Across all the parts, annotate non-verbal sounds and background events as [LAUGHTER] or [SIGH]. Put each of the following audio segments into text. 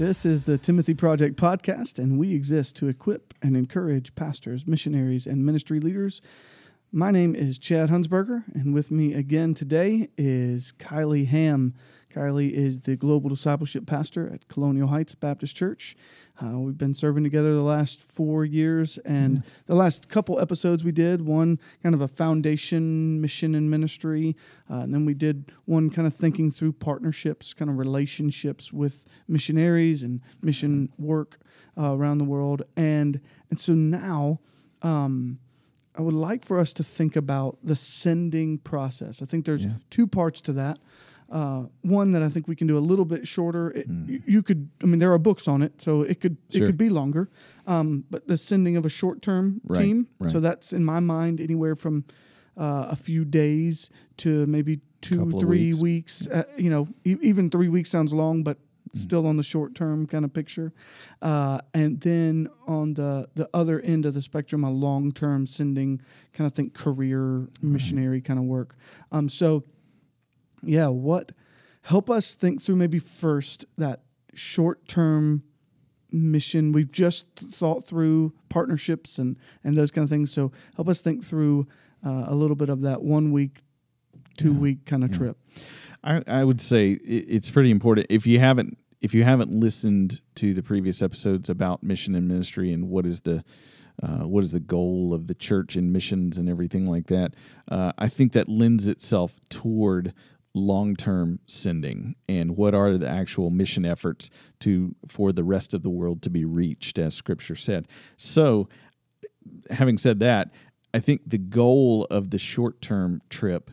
This is the Timothy Project podcast, and we exist to equip and encourage pastors, missionaries, and ministry leaders. My name is Chad Hunsberger, and with me again today is Kylie Ham. Kylie is the Global Discipleship Pastor at Colonial Heights Baptist Church. Uh, we've been serving together the last four years, and the last couple episodes we did one kind of a foundation mission and ministry, uh, and then we did one kind of thinking through partnerships, kind of relationships with missionaries and mission work uh, around the world, and and so now. Um, I would like for us to think about the sending process. I think there's yeah. two parts to that. Uh, one that I think we can do a little bit shorter. It, mm. you, you, could, I mean, there are books on it, so it could sure. it could be longer. Um, but the sending of a short term right, team, right. so that's in my mind anywhere from uh, a few days to maybe two, three weeks. weeks uh, you know, e- even three weeks sounds long, but mm. still on the short term kind of picture. Uh, and then on the the other end of the spectrum, a long term sending kind of think career missionary right. kind of work. Um, so yeah, what help us think through maybe first that short term mission. We've just thought through partnerships and and those kind of things. So help us think through uh, a little bit of that one week, two yeah, week kind of yeah. trip. I, I would say it's pretty important if you haven't if you haven't listened to the previous episodes about mission and ministry and what is the uh, what is the goal of the church and missions and everything like that, uh, I think that lends itself toward long term sending? And what are the actual mission efforts to for the rest of the world to be reached as scripture said? So having said that i think the goal of the short term trip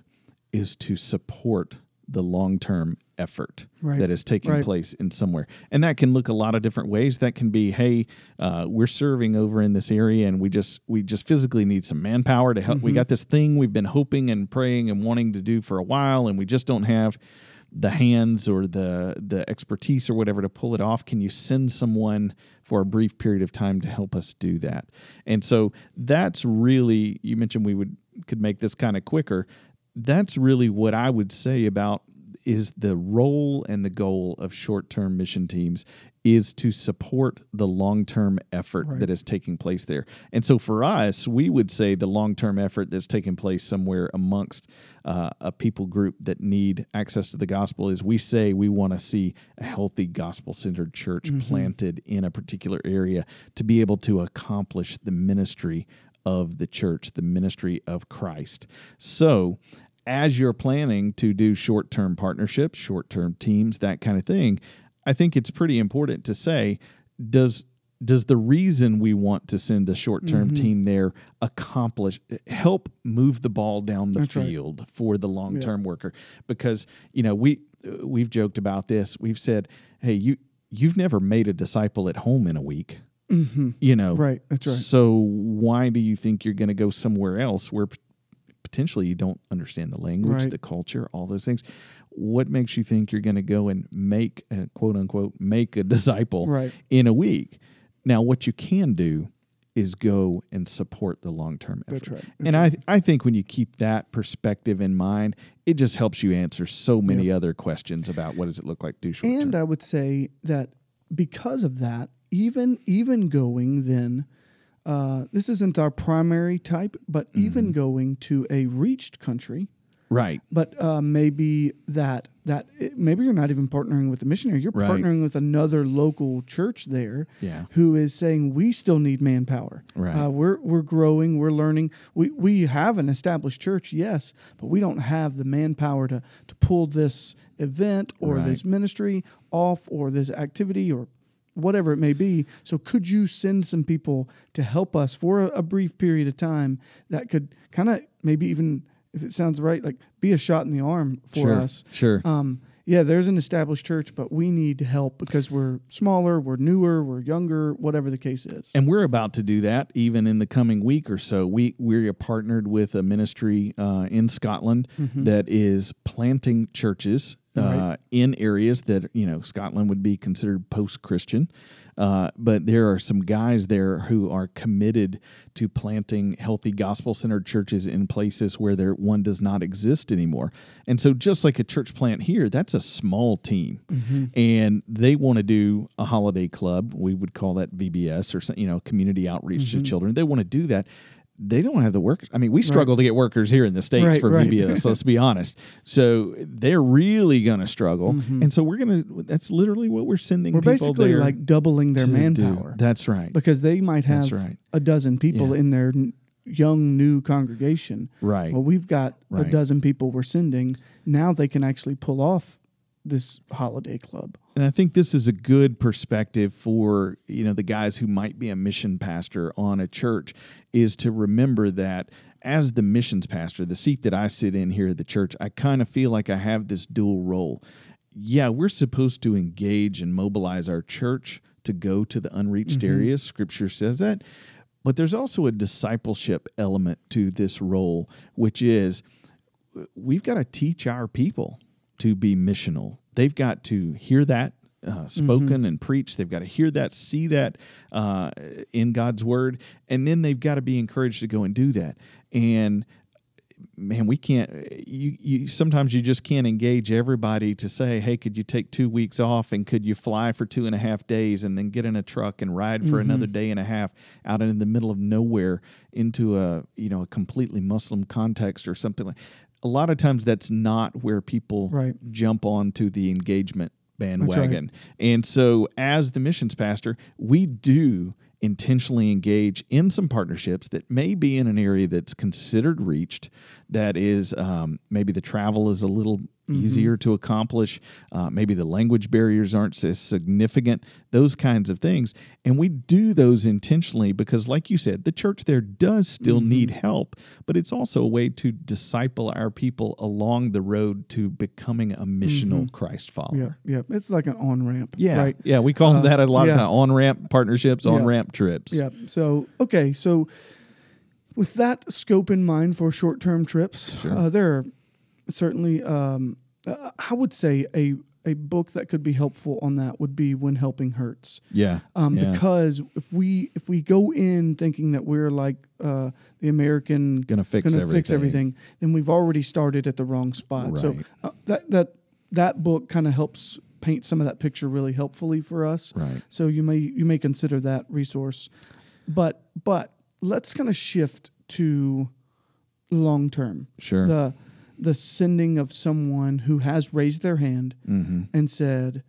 is to support the long term effort right. that is taking right. place in somewhere. And that can look a lot of different ways. That can be, hey, uh, we're serving over in this area and we just we just physically need some manpower to help. Mm-hmm. We got this thing we've been hoping and praying and wanting to do for a while and we just don't have the hands or the the expertise or whatever to pull it off can you send someone for a brief period of time to help us do that and so that's really you mentioned we would could make this kind of quicker that's really what i would say about is the role and the goal of short-term mission teams is to support the long-term effort right. that is taking place there. And so for us, we would say the long-term effort that's taking place somewhere amongst uh, a people group that need access to the gospel is we say we want to see a healthy gospel-centered church mm-hmm. planted in a particular area to be able to accomplish the ministry of the church, the ministry of Christ. So, as you're planning to do short term partnerships, short term teams, that kind of thing, I think it's pretty important to say does does the reason we want to send a short term mm-hmm. team there accomplish help move the ball down the That's field right. for the long term yeah. worker because you know we we've joked about this we've said hey you you've never made a disciple at home in a week mm-hmm. you know right That's right so why do you think you're going to go somewhere else where potentially you don't understand the language, right. the culture, all those things. What makes you think you're going to go and make a quote unquote make a [LAUGHS] disciple right. in a week? Now, what you can do is go and support the long term effort. That's right. That's and. I I think when you keep that perspective in mind, it just helps you answer so many yep. other questions about what does it look like to do short And I would say that because of that, even even going then uh, this isn't our primary type, but mm-hmm. even going to a reached country, right? But uh, maybe that that maybe you're not even partnering with a missionary. You're right. partnering with another local church there, yeah. who is saying we still need manpower. Right. Uh, we're we're growing. We're learning. We we have an established church, yes, but we don't have the manpower to to pull this event or right. this ministry off or this activity or whatever it may be. So, could you send some people to help us for a, a brief period of time that could kind of maybe even, if it sounds right, like be a shot in the arm for sure, us? Sure. Um, yeah, there's an established church, but we need help because we're smaller, we're newer, we're younger, whatever the case is. And we're about to do that even in the coming week or so. We we're partnered with a ministry uh, in Scotland mm-hmm. that is planting churches uh, right. in areas that you know Scotland would be considered post-Christian, Uh, but there are some guys there who are committed to planting healthy gospel centered churches in places where there one does not exist anymore. And so, just like a church plant here, that's a small team, and they want to do a holiday club. We would call that VBS or you know community outreach to children. They want to do that. They don't have the workers. I mean, we struggle to get workers here in the states Right, for right. VBS. let's be [LAUGHS] honest. So they're really going to struggle, mm-hmm. and so we're going to. That's literally what we're sending. We're people basically like doubling their to do. manpower That's right. because they might have right. a dozen people Yeah. in their n- young new congregation. Right. Well, we've got a dozen people we're sending. Now they can actually pull off this holiday club. And I think this is a good perspective for you know the guys who might be a mission pastor on a church is to remember that as the missions pastor, the seat that I sit in here at the church, I kind of feel like I have this dual role. Yeah, we're supposed to engage and mobilize our church to go to the unreached mm-hmm. areas. Scripture says that. But there's also a discipleship element to this role, which is we've got to teach our people to be missional. They've got to hear that uh, spoken and preached. They've got to hear that, see that uh, in God's word, and then they've got to be encouraged to go and do that. And man, we can't. You, you sometimes you just can't engage everybody to say, "Hey, could you take two weeks off and could you fly for two and a half days and then get in a truck and ride for another day and a half out in the middle of nowhere into a you know a completely Muslim context or something like." A lot of times, that's not where people Right. jump onto the engagement bandwagon. And so, as the missions pastor, we do intentionally engage in some partnerships that may be in an area that's considered reached, that is um, maybe the travel is a little easier to accomplish, uh, maybe the language barriers aren't as significant, those kinds of things. And we do those intentionally because, like you said, the church there does still need help, but it's also a way to disciple our people along the road to becoming a missional Christ follower. Yeah, yeah. It's like an on ramp. Yeah, Right. yeah, we call Uh, that a lot yeah. of on ramp partnerships, on ramp trips. Yeah. So okay. So with that scope in mind for short term trips, uh, there are certainly um, uh, I would say a a book that could be helpful on that would be When Helping Hurts. yeah, Um, yeah. Because if we if we go in thinking that we're like uh, the American Gonna fix gonna fix everything. everything, then we've already started at the wrong spot. So uh, that that that book kind of helps paint some of that picture really helpfully for us. Right. So you may you may consider that resource, but but let's kind of shift to long term. Sure. The the sending of someone who has raised their hand Mm-hmm. and said,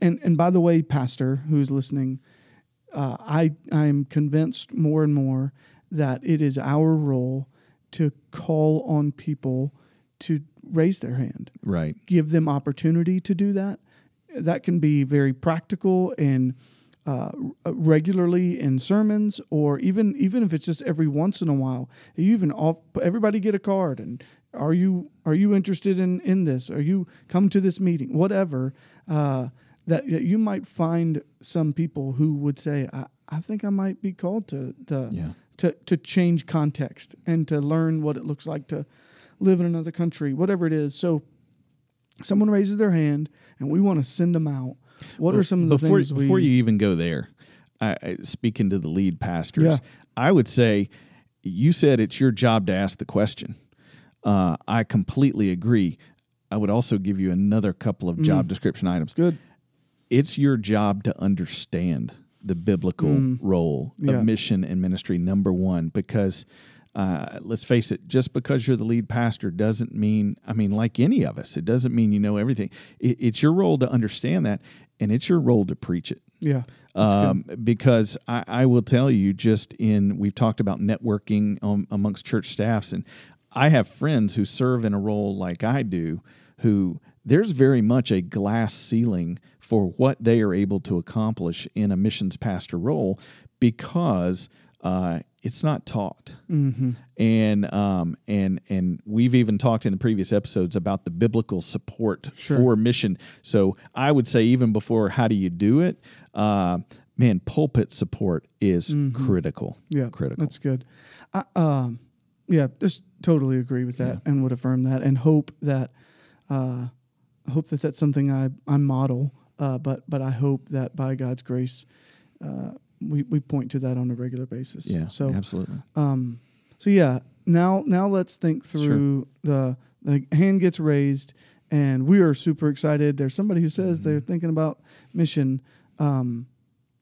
and and by the way, Pastor who's listening, uh, I I'm convinced more and more that it is our role to call on people to raise their hand right. give them opportunity to do that. That can be very practical and uh, regularly in sermons, or even even if it's just every once in a while. You even off, everybody get a card and are you are you interested in in this? Are you come to this meeting? Whatever. Uh, that that you might find some people who would say, I, I think I might be called to to, Yeah. to to change context and to learn what it looks like to live in another country, whatever it is. So someone raises their hand and we want to send them out. What are some of the before, things we before you even go there, I, I, speaking to the lead pastors, Yeah. I would say you said it's your job to ask the question. Uh, I completely agree. I would also give you another couple of job description items. Mm. good? It's your job to understand the biblical role Mm. Yeah. of mission and ministry, number one, because uh, let's face it, just because you're the lead pastor doesn't mean, I mean, like any of us, it doesn't mean you know everything. It, it's your role to understand that, and it's your role to preach it. Yeah. Um, because I, I will tell you, just in we've talked about networking um, amongst church staffs, and I have friends who serve in a role like I do, who there's very much a glass ceiling for what they are able to accomplish in a missions pastor role because uh, it's not taught. Mm-hmm. And um, and and we've even talked in the previous episodes about the biblical support Sure. for mission. So I would say even before how do you do it, uh, man, pulpit support is critical. Mm-hmm. Yeah. critical. That's good. I, um, yeah, just totally agree with that and would affirm that and hope that uh, I hope that that's something I, I model. Uh, but but I hope that by God's grace, uh, we we point to that on a regular basis. Yeah. So absolutely. um, so yeah. Now now let's think through the the hand gets raised, and we are super excited. There's somebody who says they're Mm-hmm. thinking about mission. Um,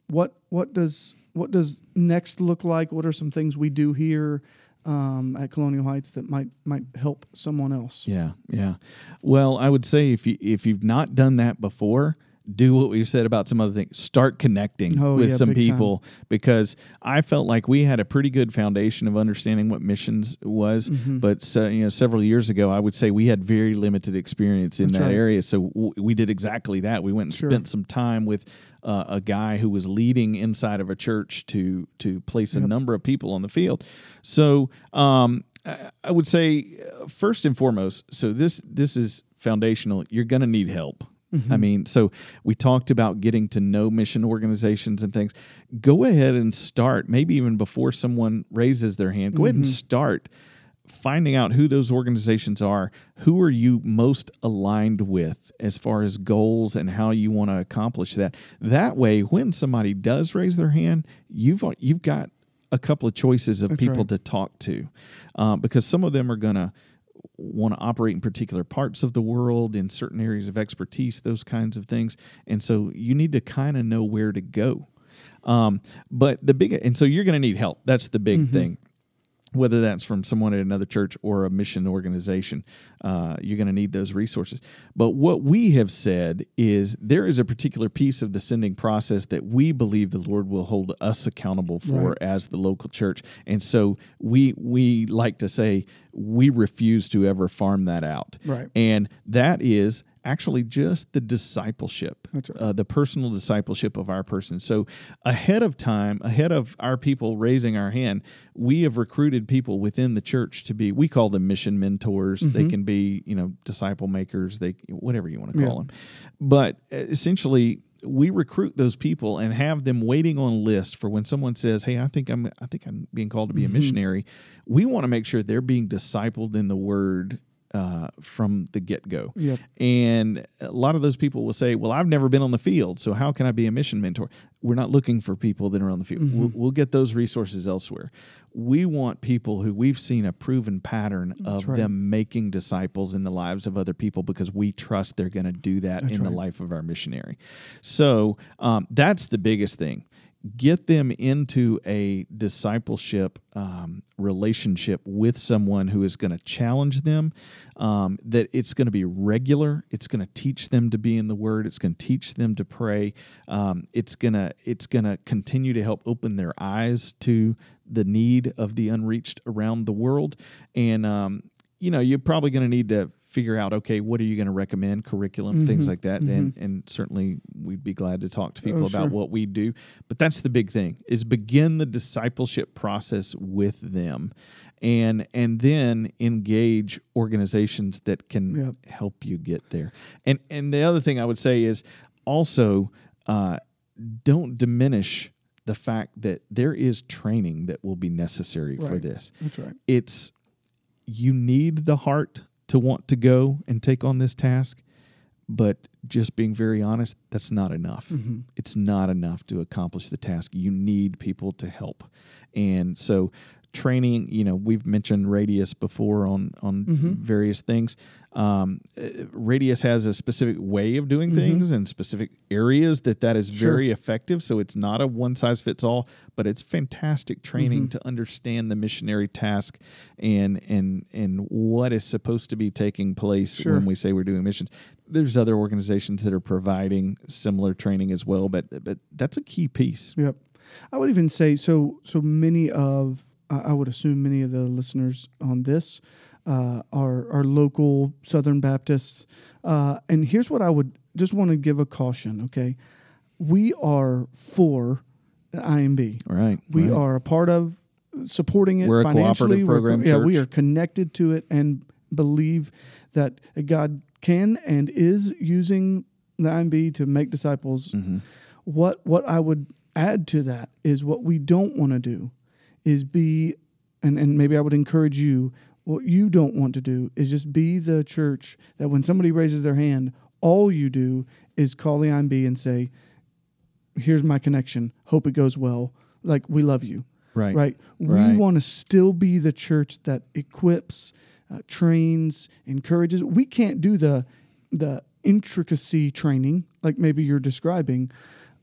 what what does what does next look like? What are some things we do here um, at Colonial Heights that might might help someone else? Yeah, yeah. Well, I would say if you if you've not done that before, do what we've said about some other things. Start connecting Oh, with yeah, some big time. people because I felt like we had a pretty good foundation of understanding what missions was. Mm-hmm. But so, you know, several years ago, I would say we had very limited experience in That's that right. area. So w- we did exactly that. We went and Sure. spent some time with uh, a guy who was leading inside of a church to to place a Yep. number of people on the field. So um, I I would say uh, first and foremost, so this this is foundational. You're going to need help. Mm-hmm. I mean, so we talked about getting to know mission organizations and things. Go ahead and start, maybe even before someone raises their hand. Go ahead Mm-hmm. and start finding out who those organizations are. Who are you most aligned with as far as goals and how you want to accomplish that? That way, when somebody does raise their hand, you've you've got a couple of choices of That's people right. to talk to, um, because some of them are going to want to operate in particular parts of the world in certain areas of expertise those kinds of things. And so you need to kind of know where to go. Um, but the big and so you're going to need help. That's the big thing whether that's from someone at another church or a mission organization, uh, you're going to need those resources. But what we have said is there is a particular piece of the sending process that we believe the Lord will hold us accountable for Right. as the local church, and so we we like to say we refuse to ever farm that out, Right. and that is actually just the discipleship, That's right. uh, the personal discipleship of our person. So ahead of time, ahead of our people raising our hand, we have recruited people within the church to be. We call them mission mentors. They can be, you know, disciple makers. They whatever you want to call Yeah. them, but uh, essentially. We recruit those people and have them waiting on a list for when someone says, "Hey, I think I'm, I think I'm being called to be a missionary." We want to make sure they're being discipled in the Word uh, from the get go. Yep. And a lot of those people will say, Well, I've never been on the field, so how can I be a mission mentor? We're not looking for people that are on the field. We'll, we'll get those resources elsewhere. We want people who we've seen a proven pattern of right. them making disciples in the lives of other people because we trust they're going to do that in the life of our missionary. So um, that's the biggest thing get them into a discipleship um, relationship with someone who is going to challenge them um, that it's going to be regular. It's going to teach them to be in the word. It's going to teach them to pray. Um, it's going to it's going to continue to help open their eyes to the need of the unreached around the world. And um, you know you're probably going to need to figure out okay what are you going to recommend curriculum things like that and and certainly we'd be glad to talk to people Oh, about sure. what we do but that's the big thing is begin the discipleship process with them and and then engage organizations that can Yep. help you get there and and the other thing i would say is also uh, don't diminish the fact that there is training that will be necessary for this That's right. it's you need the heart to want to go and take on this task but just being very honest that's not enough. Mm-hmm. it's not enough to accomplish the task. You need people to help. And so training you know we've mentioned radius before on on Mm-hmm. various things um, uh, radius has a specific way of doing Mm-hmm. things and specific areas that that is very effective so it's not a one size fits all but it's fantastic training Mm-hmm. to understand the missionary task and and and what is supposed to be taking place Sure. when we say we're doing missions there's other organizations that are providing similar training as well but but that's a key piece Yep. I would even say so. So many of I I would assume many of the listeners on this uh, are are local Southern Baptists, uh, and here's what I would just want to give a caution. Okay, we are for IMB. right We right. are a part of supporting it We're a financially. cooperative We're program yeah, we are connected to it and believe that God can and is using the IMB to make disciples. Mm-hmm. What what I would add to that is what we don't want to do is be and, and maybe I would encourage you what you don't want to do is just be the church that when somebody raises their hand, all you do is call the IMB and say, here's my connection. Hope it goes well. Like we love you. Right. Right. Right. We want to still be the church that equips, uh, trains, encourages. We can't do the the intricacy training like maybe you're describing.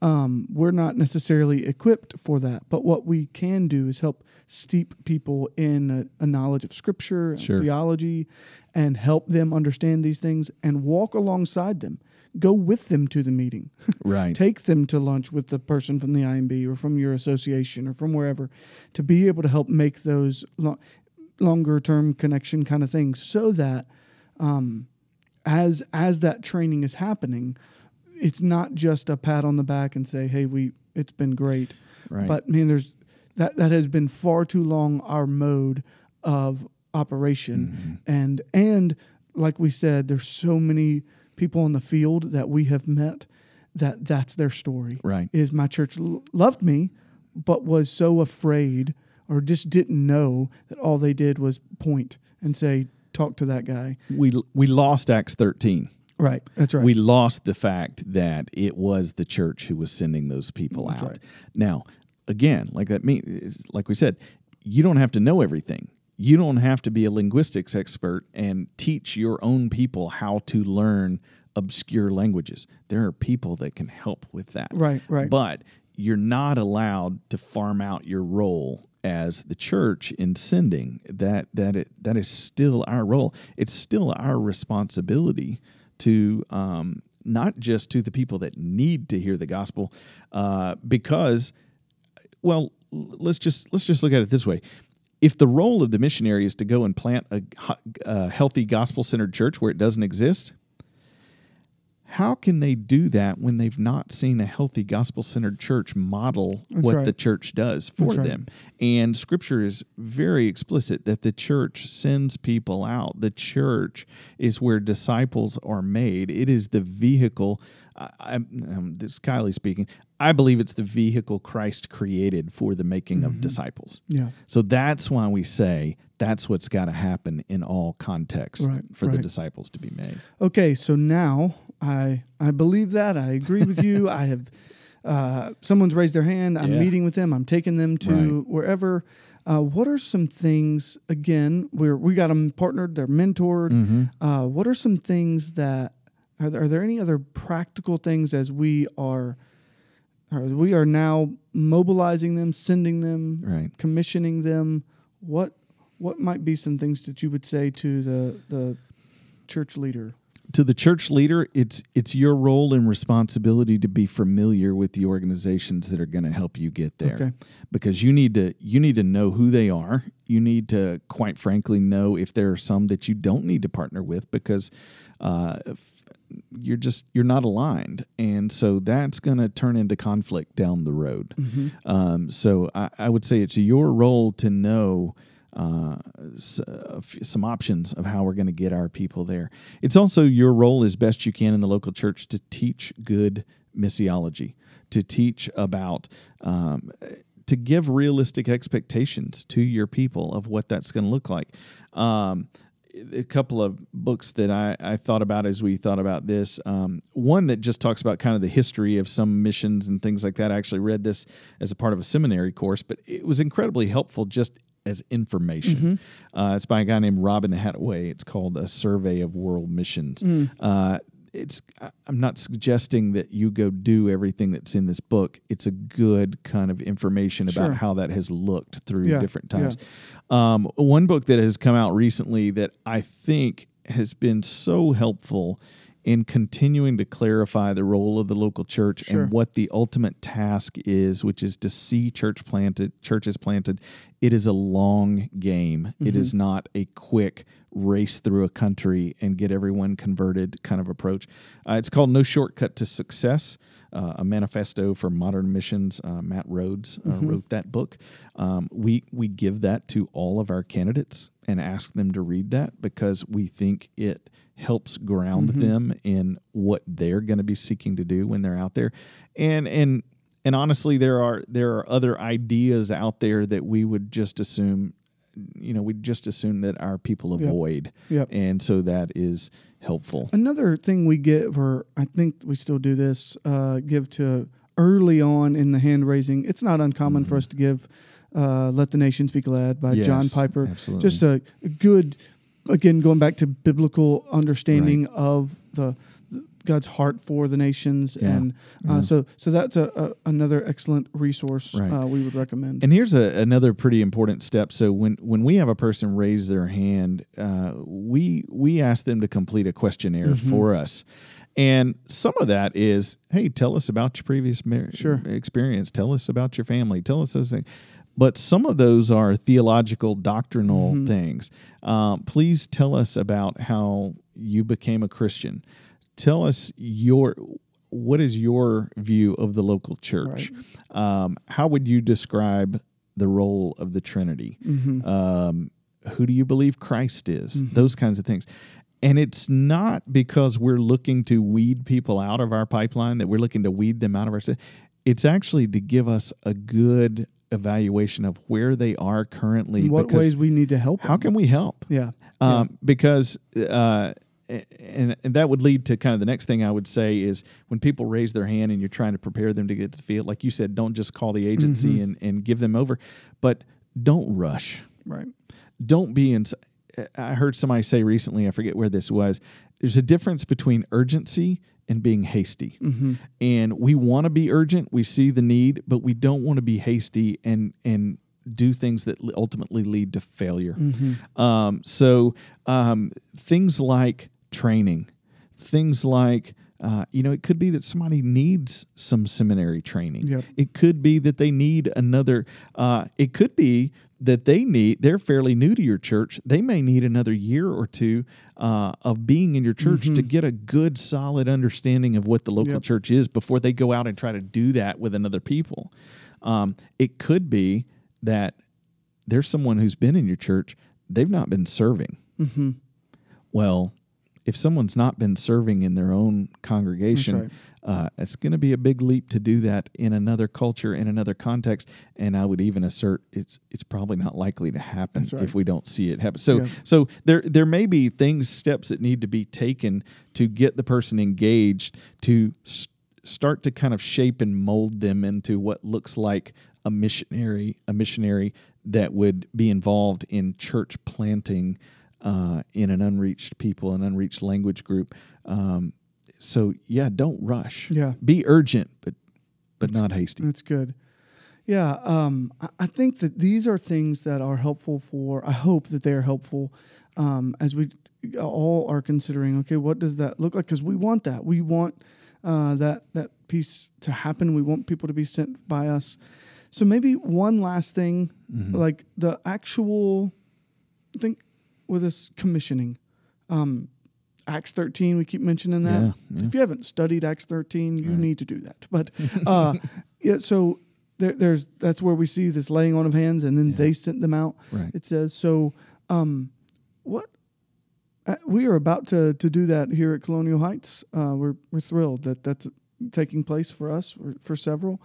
Um, we're not necessarily equipped for that, but what we can do is help steep people in a, a knowledge of Scripture, and Sure. theology, and help them understand these things and walk alongside them. Go with them to the meeting. [LAUGHS] Right. Take them to lunch with the person from the IMB or from your association or from wherever to be able to help make those lo- longer term connection kind of things so that um, as as that training is happening, it's not just a pat on the back and say, "Hey, we it's been great." right. But man, there's that that has been far too long our mode of operation, Mhm. and and like we said, there's so many people in the field that we have met that that's their story. right. Is my church l- loved me, but was so afraid or just didn't know that all they did was point and say, "Talk to that guy." We we lost Acts 13. Right. That's right. We lost the fact that it was the church who was sending those people That's out. right. Now, again, like that means like we said, you don't have to know everything. You don't have to be a linguistics expert and teach your own people how to learn obscure languages. There are people that can help with that. right. Right. But you're not allowed to farm out your role as the church in sending. That that it, that is still our role. It's still our responsibility to um, not just to the people that need to hear the gospel, uh, because well, let's just let's just look at it this way. If the role of the missionary is to go and plant a, a healthy gospel centered church where it doesn't exist, how can they do that when they've not seen a healthy gospel centered church model That's what right. the church does for That's right. them? And scripture is very explicit that the church sends people out. The church is where disciples are made, it is the vehicle. I, I, um, this Kylie speaking. I believe it's the vehicle Christ created for the making Mm-hmm. of disciples. yeah. So that's why we say that's what's got to happen in all contexts Right, for the disciples to be made. Okay, so now I I believe that I agree with you. I have uh, someone's raised their hand. I'm Yeah. meeting with them. I'm taking them to Right. wherever. Uh, what are some things? Again, we're we got them partnered. They're mentored. Mm-hmm. Uh, what are some things that are there, are there any other practical things as we are, as we are now mobilizing them, sending them, Right. commissioning them? What what might be some things that you would say to the the church leader? to the church leader, it's it's your role and responsibility to be familiar with the organizations that are going to help you get there. Okay. Because you need to you need to know who they are. You need to, quite frankly, know if there are some that you don't need to partner with because uh, you're just you're not aligned, and so that's going to turn into conflict down the road. Um, so I, I would say it's your role to know uh, f- some options of how we're going to get our people there. It's also your role as best you can in the local church to teach good missiology, to teach about. Um, to give realistic expectations to your people of what that's going to look like. Um, a couple of books that I, I thought about as we thought about this. Um, one that just talks about kind of the history of some missions and things like that. I actually read this as a part of a seminary course, but it was incredibly helpful just as information. Uh, it's by a guy named Robin Hathaway. It's called A Survey of World Missions. Uh, it's I'm not suggesting that you go do everything that's in this book. It's a good kind of information about Sure. how that has looked through Yeah, different times. Um, one book that has come out recently that I think has been so helpful in continuing to clarify the role of the local church Sure. and what the ultimate task is, which is to see church planted, churches planted. It is a long game. It is not a quick race through a country and get everyone converted kind of approach. Uh, it's called No Shortcut to Success, uh, a manifesto for modern missions. Uh, Matt Rhodes uh, wrote that book. Um, we we give that to all of our candidates and ask them to read that because we think it helps ground them in what they're going to be seeking to do when they're out there, and and and honestly, there are there are other ideas out there that we would just assume, you know, we just assume that our people avoid, Yep. and so that is helpful. Another thing we give, or I think we still do this, uh, give to early on in the hand raising, it's not uncommon for us to give uh, "Let the Nations Be Glad" by John Piper. absolutely. Just a, good, again, going back to biblical understanding of the, the God's heart for the nations, Yeah, and uh, yeah. so so that's a, a another excellent resource Right. uh, we would recommend. And here's a, another pretty important step. So when when we have a person raise their hand, uh, we we ask them to complete a questionnaire Mm-hmm. for us. And some of that is, hey, tell us about your previous marriage Sure. experience. Tell us about your family. Tell us those things. But some of those are theological, doctrinal Mm-hmm. things. Um, please tell us about how you became a Christian. Tell us your what is your view of the local church? Um, how would you describe the role of the Trinity? Mm-hmm. Um, who do you believe Christ is? Those kinds of things. And it's not because we're looking to weed people out of our pipeline that we're looking to weed them out of our. It's actually to give us a good evaluation of where they are currently. In what ways we need to help? how them. can we help? Yeah. um, because uh, and, and that would lead to kind of the next thing I would say is when people raise their hand and you're trying to prepare them to get to the field, like you said, don't just call the agency Mm-hmm. and, and give them over, but don't rush. Right. Don't be in. I heard somebody say recently, I forget where this was. There's a difference between urgency and being hasty. Mm-hmm. And we want to be urgent. We see the need, but we don't want to be hasty and and do things that ultimately lead to failure. Mm-hmm. Um, so um, things like training, things like uh, you know, it could be that somebody needs some seminary training. Yep. It could be that they need another. Uh, it could be that they need. They're fairly new to your church. They may need another year or two uh, of being in your church to get a good, solid understanding of what the local Yep. church is before they go out and try to do that with another people. Um, it could be that there's someone who's been in your church, they've not been serving. Mm-hmm. Well, if someone's not been serving in their own congregation, right. uh, it's going to be a big leap to do that in another culture, in another context. And I would even assert it's it's probably not likely to happen right. if we don't see it happen. So Yeah. so there there may be things, steps that need to be taken to get the person engaged to s- start to kind of shape and mold them into what looks like a missionary, a missionary that would be involved in church planting uh, in an unreached people, an unreached language group. Um, so yeah, don't rush. Yeah. be urgent, but but not hasty. That's good. Yeah, um, I- I think that these are things that are helpful for. I hope that they are helpful um, as we all are considering. Okay, what does that look like? Because we want that. We want uh, that that piece to happen. We want people to be sent by us. So maybe one last thing, Mm-hmm. like the actual, I think with this commissioning, um, Acts thirteen. We keep mentioning that. Yeah, yeah. If you haven't studied Acts thirteen, you need to do that. But uh, [LAUGHS] yeah, so there, there's that's where we see this laying on of hands, and then they sent them out. Right. It says so. Um, what uh, we are about to to do that here at Colonial Heights. Uh, we're we're thrilled that that's taking place for us for, for several.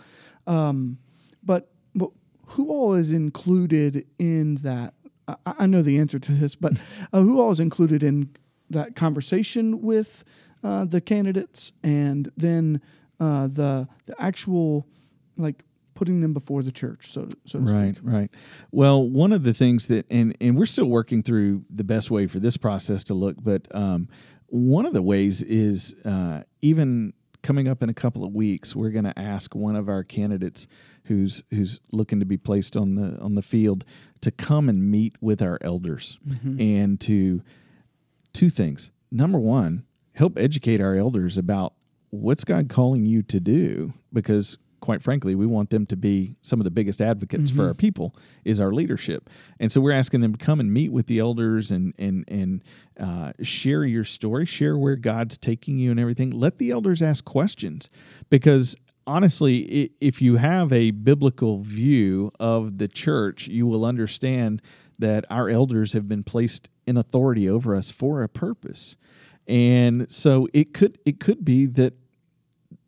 Um, but but who all is included in that? I, I know the answer to this, but [LAUGHS] uh, who all is included in that conversation with uh, the candidates, and then uh, the the actual like putting them before the church, so to, so to Right, speak. right. Well, one of the things that, and and we're still working through the best way for this process to look, but um, one of the ways is uh, even coming up in a couple of weeks, we're going to ask one of our candidates who's who's looking to be placed on the on the field to come and meet with our elders mm-hmm. and to two things. Number one, help educate our elders about what's God calling you to do because quite frankly, we want them to be some of the biggest advocates for our people is our leadership. And so we're asking them to come and meet with the elders and and and uh, share your story, share where God's taking you and everything. Let the elders ask questions because honestly, if you have a biblical view of the church, you will understand that our elders have been placed in authority over us for a purpose. And so it could it could be that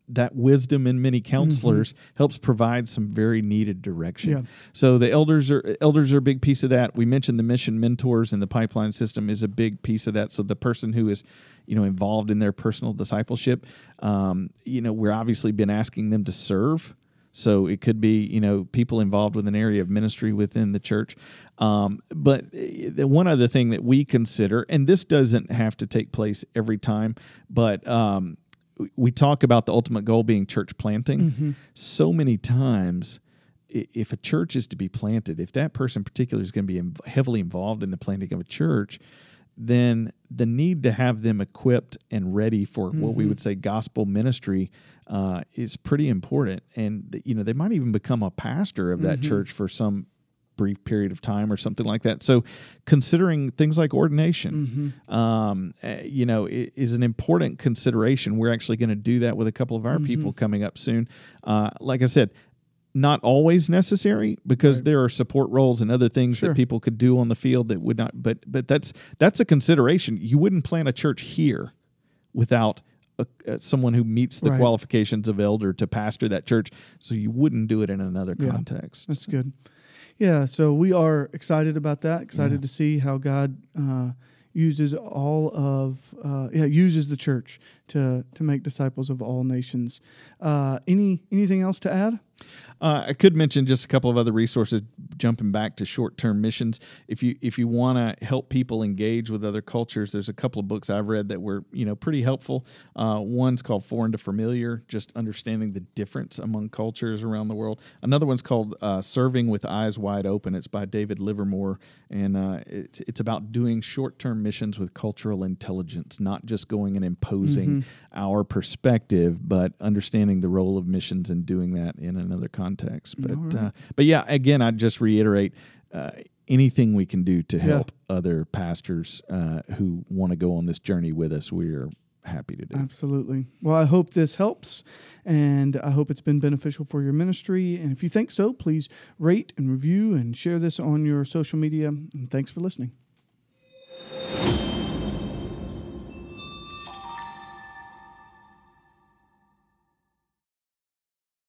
that wisdom in many counselors helps provide some very needed direction. Yeah. So the elders are elders are a big piece of that. We mentioned the mission mentors and the pipeline system is a big piece of that. So the person who is, you know, involved in their personal discipleship, um, you know, we're obviously been asking them to serve. So it could be, you know, people involved with an area of ministry within the church. Um, but eh, the one other thing that we consider, and this doesn't have to take place every time, but um, we talk about the ultimate goal being church planting. Mm-hmm. So many times, if a church is to be planted, if that person in particular is going to be heavily involved in the planting of a church, then the need to have them equipped and ready for what we mm-hmm. would say gospel ministry uh, is pretty important. And you know, they might even become a pastor of that mm-hmm. church for some brief period of time or something like that. So, considering things like ordination, um, uh, you know, is an important consideration. We're actually going to do that with a couple of our people coming up soon. Uh, like I said, not always necessary because there are support roles and other things Sure. that people could do on the field that would not. But but that's that's a consideration. You wouldn't plant a church here without. A, uh, someone who meets the Right. qualifications of elder to pastor that church, so you wouldn't do it in another Yeah. context. That's good. Yeah, so we are excited about that. Excited to see how God uh, uses all of uh, yeah uses the church to to make disciples of all nations. Uh, any anything else to add? Uh, I could mention just a couple of other resources. Jumping back to short-term missions, if you if you want to help people engage with other cultures, there's a couple of books I've read that were you know pretty helpful. Uh, one's called Foreign to Familiar, just understanding the difference among cultures around the world. Another one's called uh, Serving with Eyes Wide Open. It's by David Livermore, and uh, it's it's about doing short-term missions with cultural intelligence, not just going and imposing our perspective, but understanding the role of missions and doing that in another context. But uh, but yeah, again, I'd just reiterate. Uh, Anything we can do to help other pastors uh, who want to go on this journey with us, we are happy to do. Absolutely. Well, I hope this helps, and I hope it's been beneficial for your ministry. And if you think so, please rate and review and share this on your social media. And thanks for listening.